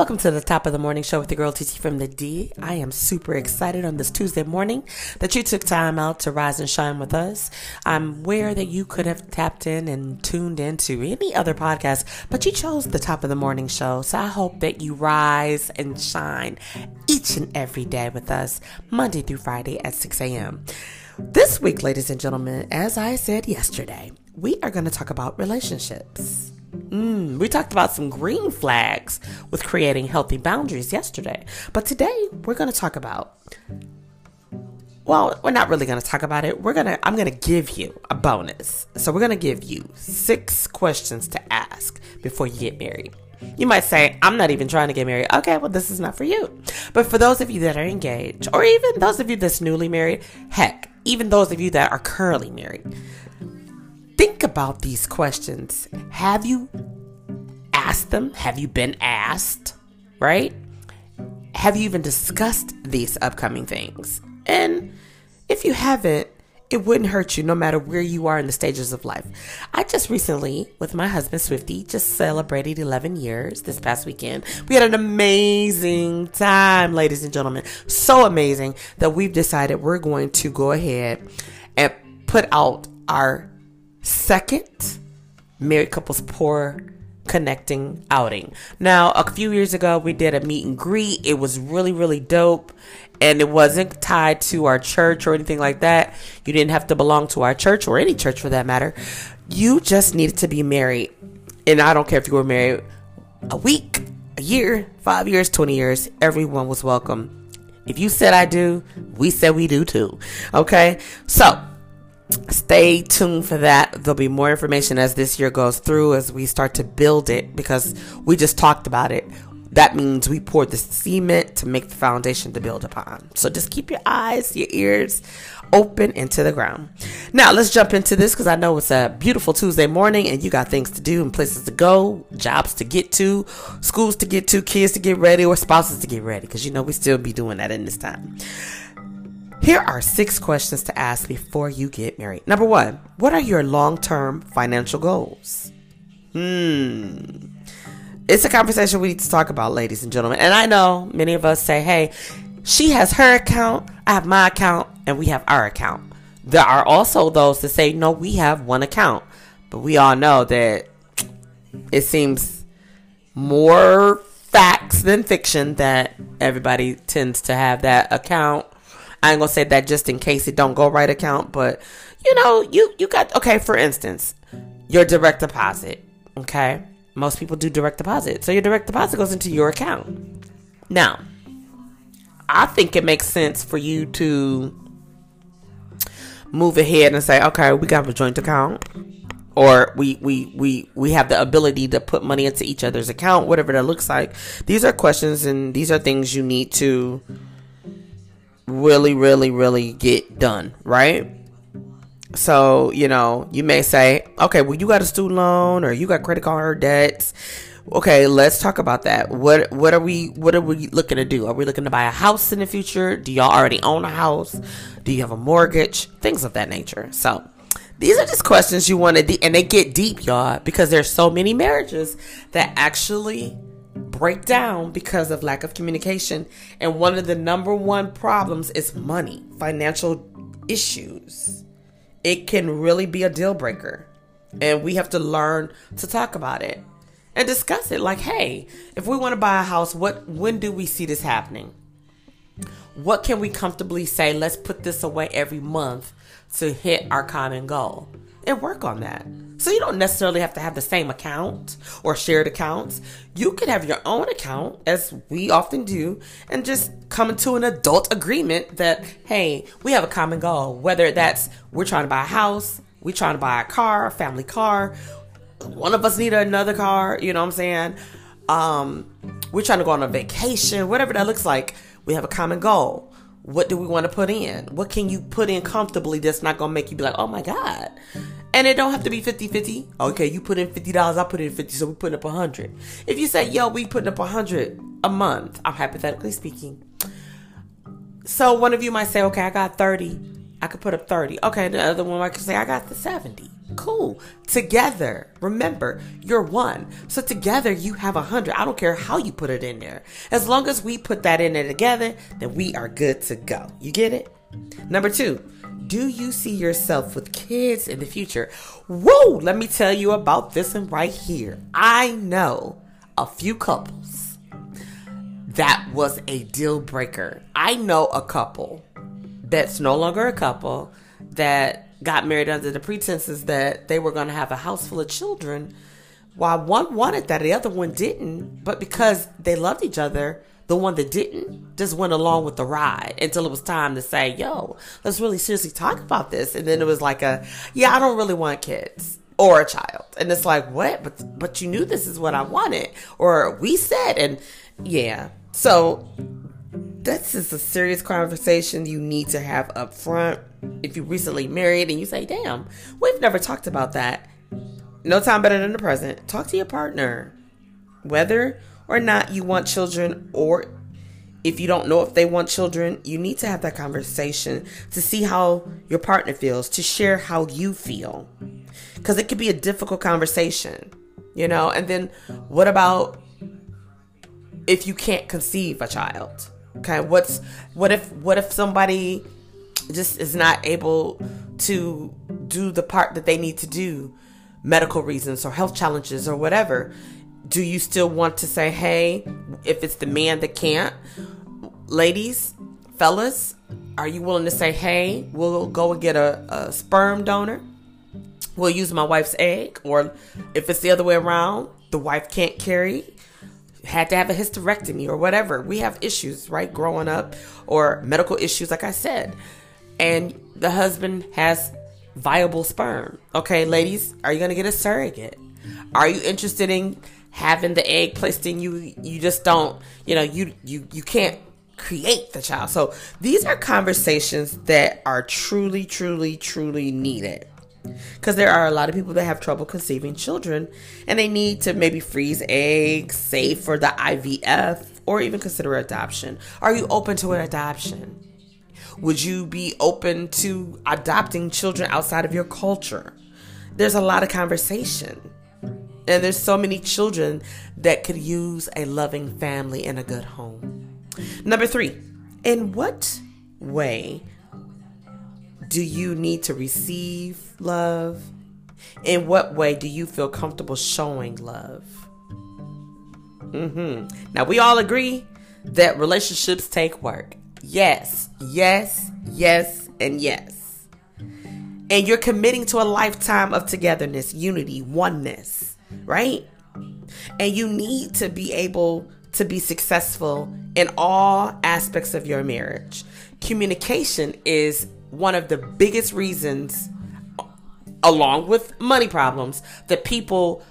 Welcome to the top of the morning show with the girl TT from the D. I am super excited on this Tuesday morning that you took time out to rise and shine with us. I'm aware that you could have tapped in and tuned into any other podcast, but you chose the top of the morning show. So I hope that you rise and shine each and every day with us, Monday through Friday at 6 a.m. This week, ladies and gentlemen, as I said yesterday, we are going to talk about relationships. Mm, we talked about some green flags with creating healthy boundaries yesterday. But today we're going to talk about well, we're not really going to talk about it. We're going to I'm going to give you a bonus. So we're going to give you 6 questions to ask before you get married. You might say, I'm not even trying to get married. Okay, well, this is not for you. But for those of you that are engaged, or even those of you that's newly married, heck, even those of you that are currently married, think about these questions. Have you asked them? Have you been asked? Right? Have you even discussed these upcoming things? And if you haven't, it wouldn't hurt you no matter where you are in the stages of life. I just recently, with my husband Swifty, just celebrated 11 years this past weekend. We had an amazing time, ladies and gentlemen. So amazing that we've decided we're going to go ahead and put out our second married couples poor connecting outing. Now, a few years ago, we did a meet and greet. It was really, really dope. And it wasn't tied to our church or anything like that. You didn't have to belong to our church or any church for that matter. You just needed to be married. And I don't care if you were married a week, a year, five years, 20 years, everyone was welcome. If you said I do, we said we do too. Okay? So, stay tuned for that. There'll be more information as this year goes through as we start to build it because we just talked about it. That means we poured the cement to make the foundation to build upon. So just keep your eyes, your ears open into the ground. Now let's jump into this because I know it's a beautiful Tuesday morning and you got things to do and places to go, jobs to get to, schools to get to, kids to get ready, or spouses to get ready because you know we still be doing that in this time. Here are six questions to ask before you get married. Number one, what are your long term financial goals? Hmm. It's a conversation we need to talk about, ladies and gentlemen. And I know many of us say, hey, she has her account, I have my account, and we have our account. There are also those that say, no, we have one account. But we all know that it seems more facts than fiction that everybody tends to have that account I ain't gonna say that just in case it don't go right account, but you know, you you got okay. For instance, your direct deposit. Okay, most people do direct deposit, so your direct deposit goes into your account. Now, I think it makes sense for you to move ahead and say, okay, we got a joint account or we we we we have the ability to put money into each other's account whatever that looks like these are questions and these are things you need to really, really, really get done, right? So, you know, you may say, okay, well, you got a student loan or you got credit card debts. Okay, let's talk about that. What what are we what are we looking to do? Are we looking to buy a house in the future? Do y'all already own a house? Do you have a mortgage? Things of that nature. So, these are just questions you want to de- and they get deep, y'all, because there's so many marriages that actually break down because of lack of communication. And one of the number one problems is money, financial issues. It can really be a deal breaker. And we have to learn to talk about it and discuss it. Like, hey, if we want to buy a house, what when do we see this happening? What can we comfortably say, let's put this away every month to hit our common goal? And work on that. So you don't necessarily have to have the same account or shared accounts. You can have your own account, as we often do, and just come into an adult agreement that, hey, we have a common goal. Whether that's we're trying to buy a house, we're trying to buy a car, a family car, one of us need another car, you know what I'm saying? Um, we're trying to go on a vacation, whatever that looks like. We have a common goal. What do we want to put in? What can you put in comfortably that's not going to make you be like, oh my God, and it don't have to be 50-50. Okay, you put in $50, I put in 50, so we put up 100. If you say, yo, we putting up 100 a month, I'm hypothetically speaking. So one of you might say, okay, I got 30. I could put up 30. Okay, the other one might say, I got the 70. Cool. Together, remember, you're one. So together you have a hundred. I don't care how you put it in there. As long as we put that in there together, then we are good to go. You get it? Number two, do you see yourself with kids in the future? Whoa, let me tell you about this one right here. I know a few couples that was a deal breaker. I know a couple that's no longer a couple that got married under the pretenses that they were going to have a house full of children. While one wanted that, the other one didn't. But because they loved each other, the one that didn't just went along with the ride until it was time to say, yo, let's really seriously talk about this. And then it was like a, yeah, I don't really want kids or a child. And it's like, what? But, but you knew this is what I wanted. Or we said, and yeah. So this is a serious conversation you need to have up front. If you recently married and you say, damn, we've never talked about that. No time better than the present. Talk to your partner. Whether or not you want children, or if you don't know if they want children, you need to have that conversation to see how your partner feels, to share how you feel. Because it could be a difficult conversation, you know? And then what about if you can't conceive a child? Okay, what's what if what if somebody just is not able to do the part that they need to do, medical reasons or health challenges or whatever? Do you still want to say, hey, if it's the man that can't, ladies, fellas, are you willing to say, hey, we'll go and get a, a sperm donor? We'll use my wife's egg, or if it's the other way around, the wife can't carry had to have a hysterectomy or whatever. We have issues, right, growing up, or medical issues, like I said. And the husband has viable sperm. Okay, ladies, are you going to get a surrogate? Are you interested in having the egg placed in you? You just don't, you know, you you you can't create the child. So these are conversations that are truly, truly, truly needed. Because there are a lot of people that have trouble conceiving children and they need to maybe freeze eggs, save for the IVF, or even consider adoption. Are you open to an adoption? Would you be open to adopting children outside of your culture? There's a lot of conversation. And there's so many children that could use a loving family and a good home. Number three, in what way do you need to receive love? In what way do you feel comfortable showing love? Mm-hmm. Now, we all agree that relationships take work. Yes, yes, yes, and yes. And you're committing to a lifetime of togetherness, unity, oneness, right? And you need to be able to be successful in all aspects of your marriage. Communication is one of the biggest reasons, along with money problems, that people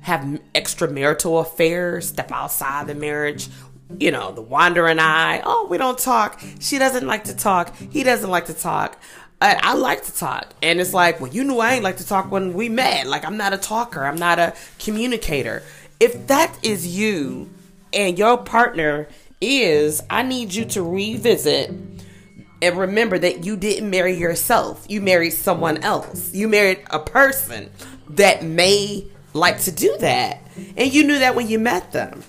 have extramarital affairs, step outside the marriage. You know, the wandering eye. Oh, we don't talk. She doesn't like to talk. He doesn't like to talk. I, I, like to talk. And it's like, well, you knew I ain't like to talk when we met. Like, I'm not a talker. I'm not a communicator. If that is you and your partner is, I need you to revisit and remember that you didn't marry yourself. You married someone else. You married a person that may like to do that. And you knew that when you met them.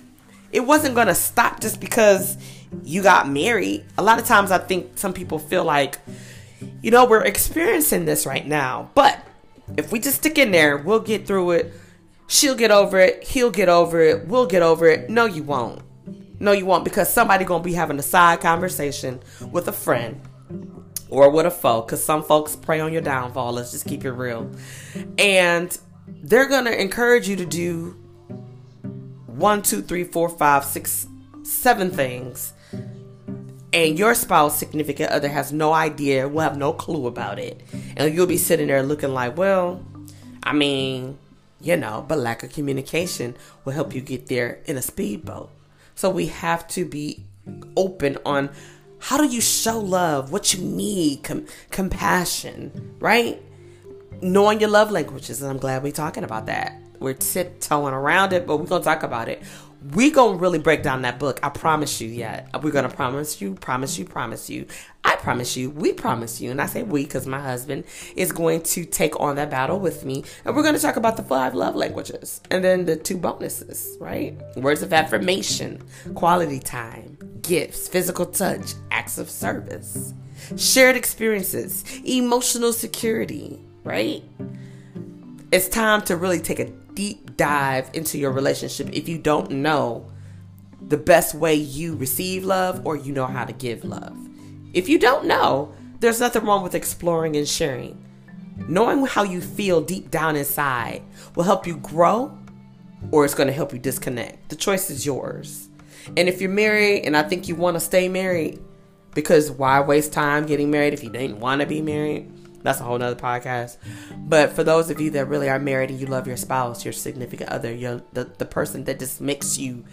It wasn't going to stop just because you got married. A lot of times I think some people feel like, you know, we're experiencing this right now. But if we just stick in there, we'll get through it. She'll get over it. He'll get over it. We'll get over it. No, you won't. No, you won't because somebody gonna be having a side conversation with a friend or with a foe because some folks prey on your downfall. Let's just keep it real. And they're gonna encourage you to do one, two, three, four, five, six, seven things. And your spouse, significant other, has no idea, will have no clue about it. And you'll be sitting there looking like, well, I mean, you know, but lack of communication will help you get there in a speedboat. So we have to be open on how do you show love, what you need, com- compassion, right? Knowing your love languages, and I'm glad we're talking about that. We're tiptoeing around it, but we're gonna talk about it. We gonna really break down that book. I promise you. Yet we're gonna promise you, promise you, promise you. I promise you. We promise you, and I say we because my husband is going to take on that battle with me, and we're gonna talk about the five love languages, and then the two bonuses. Right? Words of affirmation, quality time, gifts, physical touch, acts of service, shared experiences, emotional security. Right? It's time to really take a deep dive into your relationship if you don't know the best way you receive love or you know how to give love. If you don't know, there's nothing wrong with exploring and sharing. Knowing how you feel deep down inside will help you grow or it's going to help you disconnect. The choice is yours. And if you're married and I think you want to stay married, because why waste time getting married if you didn't want to be married? That's a whole nother podcast. But for those of you that really are married and you love your spouse, your significant other, your the, the person that just makes you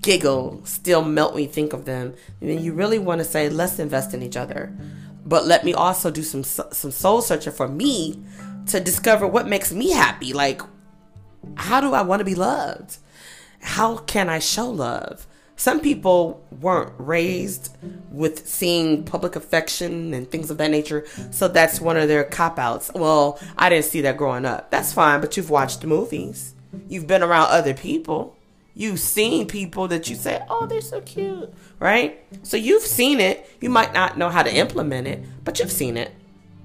giggle, still melt when you think of them, then you really want to say, let's invest in each other. But let me also do some some soul searching for me to discover what makes me happy. Like, how do I want to be loved? How can I show love? Some people weren't raised with seeing public affection and things of that nature, so that's one of their cop outs. Well, I didn't see that growing up. That's fine, but you've watched movies, you've been around other people, you've seen people that you say, oh, they're so cute, right? So you've seen it. You might not know how to implement it, but you've seen it.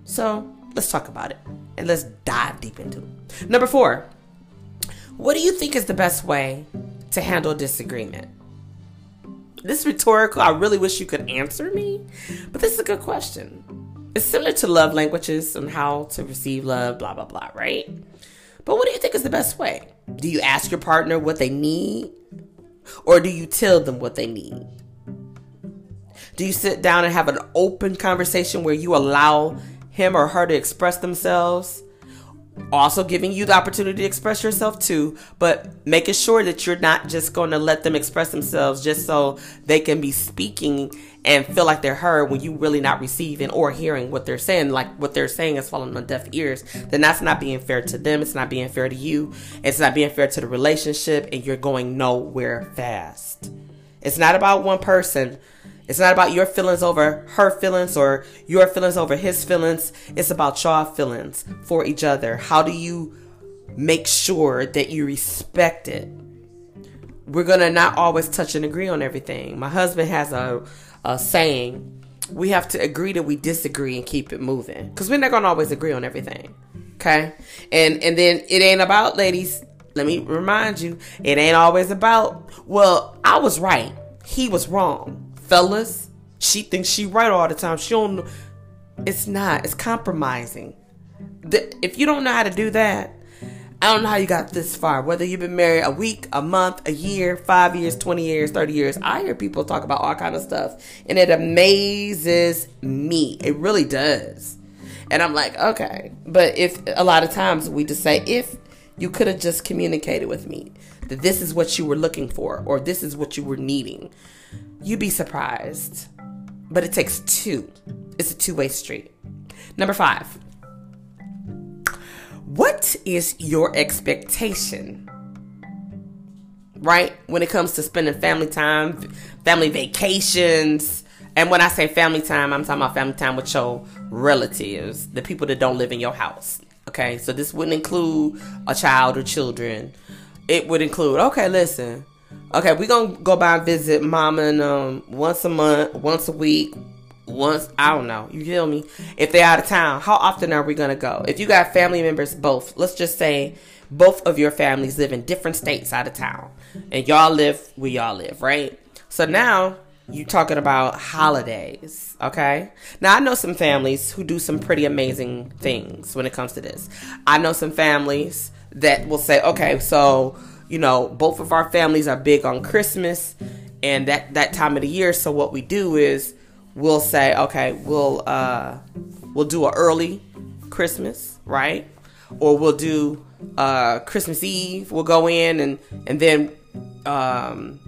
So let's talk about it and let's dive deep into it. Number four, what do you think is the best way to handle disagreement? This is rhetorical, I really wish you could answer me, but this is a good question. It's similar to love languages and how to receive love, blah, blah, blah, right? But what do you think is the best way? Do you ask your partner what they need? Or do you tell them what they need? Do you sit down and have an open conversation where you allow him or her to express themselves? Also giving you the opportunity to express yourself too, but making sure that you're not just going to let them express themselves just so they can be speaking and feel like they're heard when you really not receiving or hearing what they're saying. Like what they're saying is falling on deaf ears. Then that's not being fair to them. It's not being fair to you. It's not being fair to the relationship, and you're going nowhere fast. It's not about one person it's not about your feelings over her feelings or your feelings over his feelings. It's about y'all feelings for each other. How do you make sure that you respect it? We're to not always touch and agree on everything. My husband has a, a saying we have to agree that we disagree and keep it moving because we're not to always agree on everything. Okay. And, and then it ain't about ladies. Let me remind you, it ain't always about, well, I was right. He was wrong fellas, she thinks she right all the time. She don't. Know. It's not. It's compromising. The, if you don't know how to do that, I don't know how you got this far. Whether you've been married a week, a month, a year, five years, twenty years, thirty years, I hear people talk about all kind of stuff, and it amazes me. It really does. And I'm like, okay, but if a lot of times we just say, if you could have just communicated with me that this is what you were looking for, or this is what you were needing, You'd be surprised. But it takes two. It's a two way street. Number five. What is your expectation? Right? When it comes to spending family time, family vacations. And when I say family time, I'm talking about family time with your relatives, the people that don't live in your house. Okay? So this wouldn't include a child or children. It would include, okay, listen, okay, we gonna go by and visit mama and um once a month, once a week, once I don't know. You feel me? If they're out of town, how often are we gonna go? If you got family members both, let's just say both of your families live in different states out of town, and y'all live where y'all live, right? So now you talking about holidays, okay? Now I know some families who do some pretty amazing things when it comes to this. I know some families that will say, okay, so you know, both of our families are big on Christmas and that that time of the year. So what we do is we'll say, okay, we'll uh, we'll do an early Christmas, right? Or we'll do uh, Christmas Eve. We'll go in and and then um,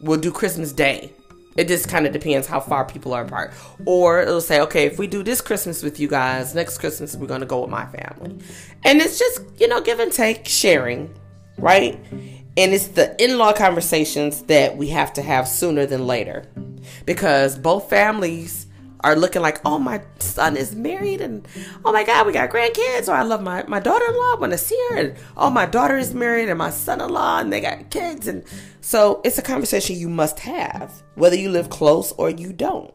we'll do Christmas Day. It just kind of depends how far people are apart. Or it'll say, okay, if we do this Christmas with you guys, next Christmas we're gonna go with my family, and it's just you know give and take, sharing right? And it's the in law conversations that we have to have sooner than later because both families are looking like, oh, my son is married, and oh my God, we got grandkids, or I love my, my daughter in law, want to see her, and oh, my daughter is married, and my son in law, and they got kids. And so it's a conversation you must have, whether you live close or you don't.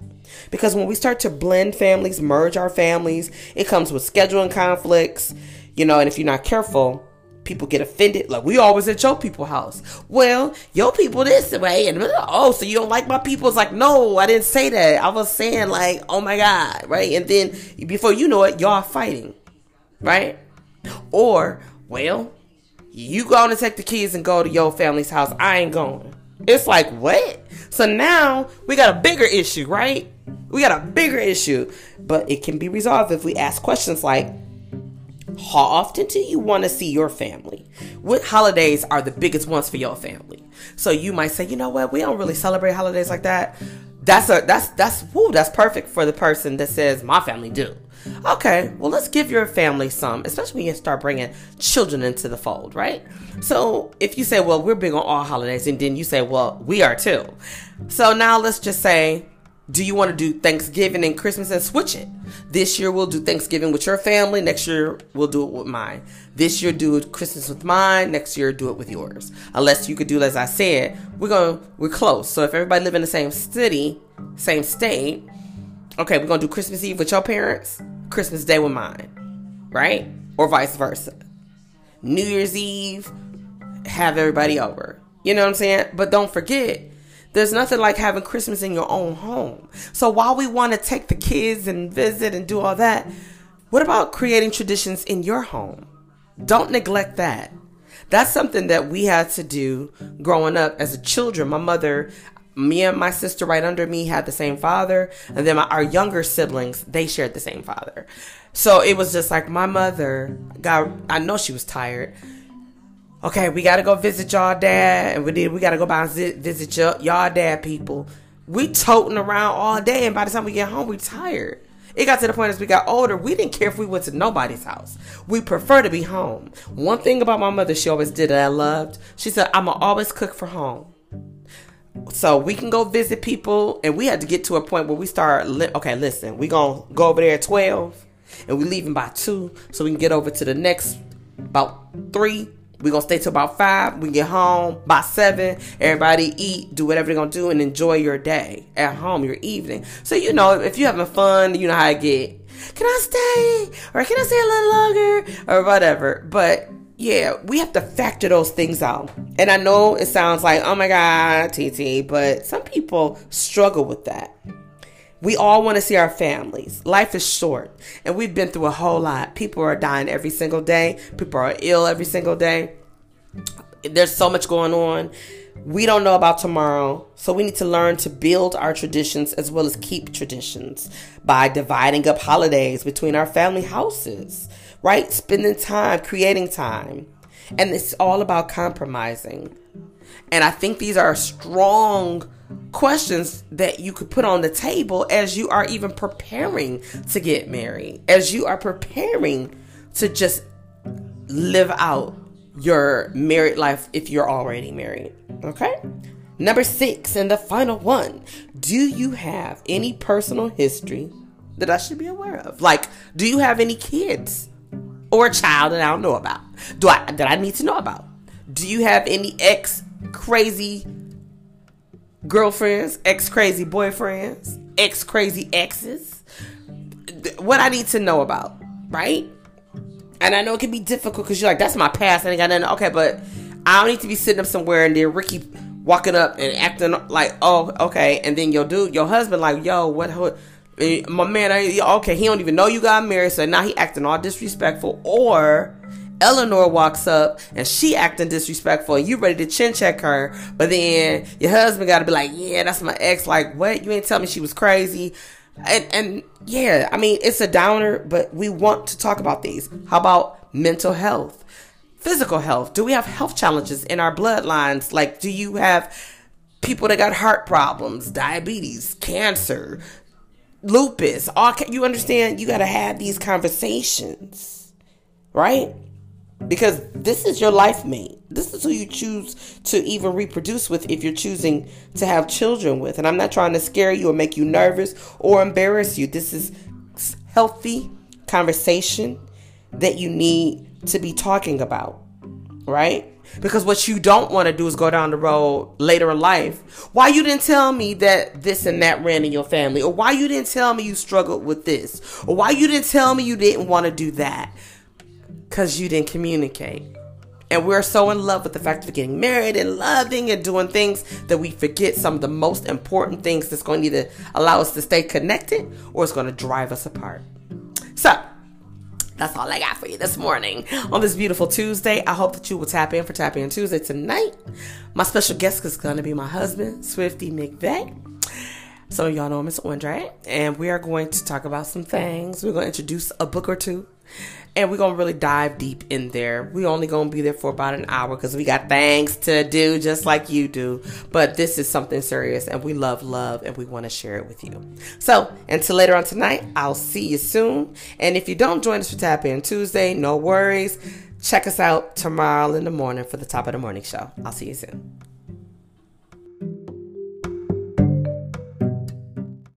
Because when we start to blend families, merge our families, it comes with scheduling conflicts, you know, and if you're not careful, people get offended. Like we always at your people house. Well, your people this way, and oh, so you don't like my people? It's like no, I didn't say that. I was saying like, oh my god, right? And then before you know it, y'all fighting, right? Or well, you go and take the kids and go to your family's house. I ain't going. It's like what? So now we got a bigger issue, right? We got a bigger issue, but it can be resolved if we ask questions like how often do you want to see your family? What holidays are the biggest ones for your family? So you might say, you know what, we don't really celebrate holidays like that. That's a that's that's woo, that's perfect for the person that says my family do. Okay, well let's give your family some, especially when you start bringing children into the fold, right? So if you say, well, we're big on all holidays, and then you say, well, we are too. So now let's just say do you want to do Thanksgiving and Christmas and switch it? This year we'll do Thanksgiving with your family. Next year we'll do it with mine. This year do Christmas with mine. Next year do it with yours. Unless you could do as I said, we're going to we're close. So if everybody live in the same city, same state, okay, we're to do Christmas Eve with your parents, Christmas Day with mine. Right? Or vice versa. New Year's Eve have everybody over. You know what I'm saying? But don't forget there's nothing like having Christmas in your own home. So while we want to take the kids and visit and do all that, what about creating traditions in your home? Don't neglect that. That's something that we had to do growing up as a children. My mother, me and my sister right under me had the same father, and then my, our younger siblings, they shared the same father. So it was just like my mother got I know she was tired okay, we gotta go visit y'all dad, and we did. We gotta go by and visit y'all, y'all dad people. We toting around all day, and by the time we get home, we tired. It got to the point as we got older, we didn't care if we went to nobody's house. We prefer to be home. One thing about my mother, she always did that I loved. She said, "I'ma always cook for home." so we can go visit people and we had to get to a point where we start li- okay listen we gonna go over there at 12 and we leaving by 2 so we can get over to the next about 3 we gonna stay till about five. We get home by seven. Everybody eat, do whatever they're gonna do, and enjoy your day at home, your evening. So you know, if you're having fun, you know how I get. Can I stay? Or can I stay a little longer? Or whatever. But yeah, we have to factor those things out. And I know it sounds like, oh my God, TT, but some people struggle with that. We all want to see our families. Life is short, and we've been through a whole lot. People are dying every single day, people are ill every single day. There's so much going on. We don't know about tomorrow, so we need to learn to build our traditions as well as keep traditions by dividing up holidays between our family houses, right? Spending time, creating time. And it's all about compromising. And I think these are strong questions that you could put on the table as you are even preparing to get married, as you are preparing to just live out your married life if you're already married. Okay? Number six, and the final one do you have any personal history that I should be aware of? Like, do you have any kids or a child that I don't know about? Do I that I need to know about? Do you have any ex crazy girlfriends, ex crazy boyfriends, ex crazy exes. What I need to know about, right? And I know it can be difficult because you're like, that's my past. I ain't got nothing. Okay, but I don't need to be sitting up somewhere and then Ricky walking up and acting like, oh, okay. And then your dude, your husband, like, yo, what? Eh, my man, okay, he don't even know you got married, so now he acting all disrespectful. Or Eleanor walks up and she acting disrespectful you ready to chin check her, but then your husband got to be like, yeah, that's my ex. Like, what? You ain't tell me she was crazy. And, and yeah, I mean, it's a downer, but we want to talk about these. How about mental health? Physical health. Do we have health challenges in our bloodlines? Like, do you have people that got heart problems, diabetes, cancer, lupus? All you understand? You got to have these conversations, right? Because this is your life mate. this is who you choose to even reproduce with if you're choosing to have children with. And I'm not trying to scare you or make you nervous or embarrass you. This is healthy conversation that you need to be talking about, right? Because what you don't want to do is go down the road later in life. Why you didn't tell me that this and that ran in your family? Or why you didn't tell me you struggled with this? Or why you didn't tell me you didn't want to do that? Because you didn't communicate. And we're so in love with the fact of getting married and loving and doing things that we forget some of the most important things that's going to either allow us to stay connected or it's going to drive us apart. So, that's all I got for you this morning on this beautiful Tuesday. I hope that you will tap in for Tap In Tuesday tonight. My special guest is going to be my husband, Swifty McVeigh. Of y'all know him as Andre, and we are going to talk about some things. We're going to introduce a book or two and we're gonna really dive deep in there. We only gonna be there for about an hour because we got things to do just like you do. But this is something serious, and we love love, and we want to share it with you. So until later on tonight, I'll see you soon. And if you don't join us for Tap In Tuesday, no worries. Check us out tomorrow in the morning for the top of the morning show. I'll see you soon.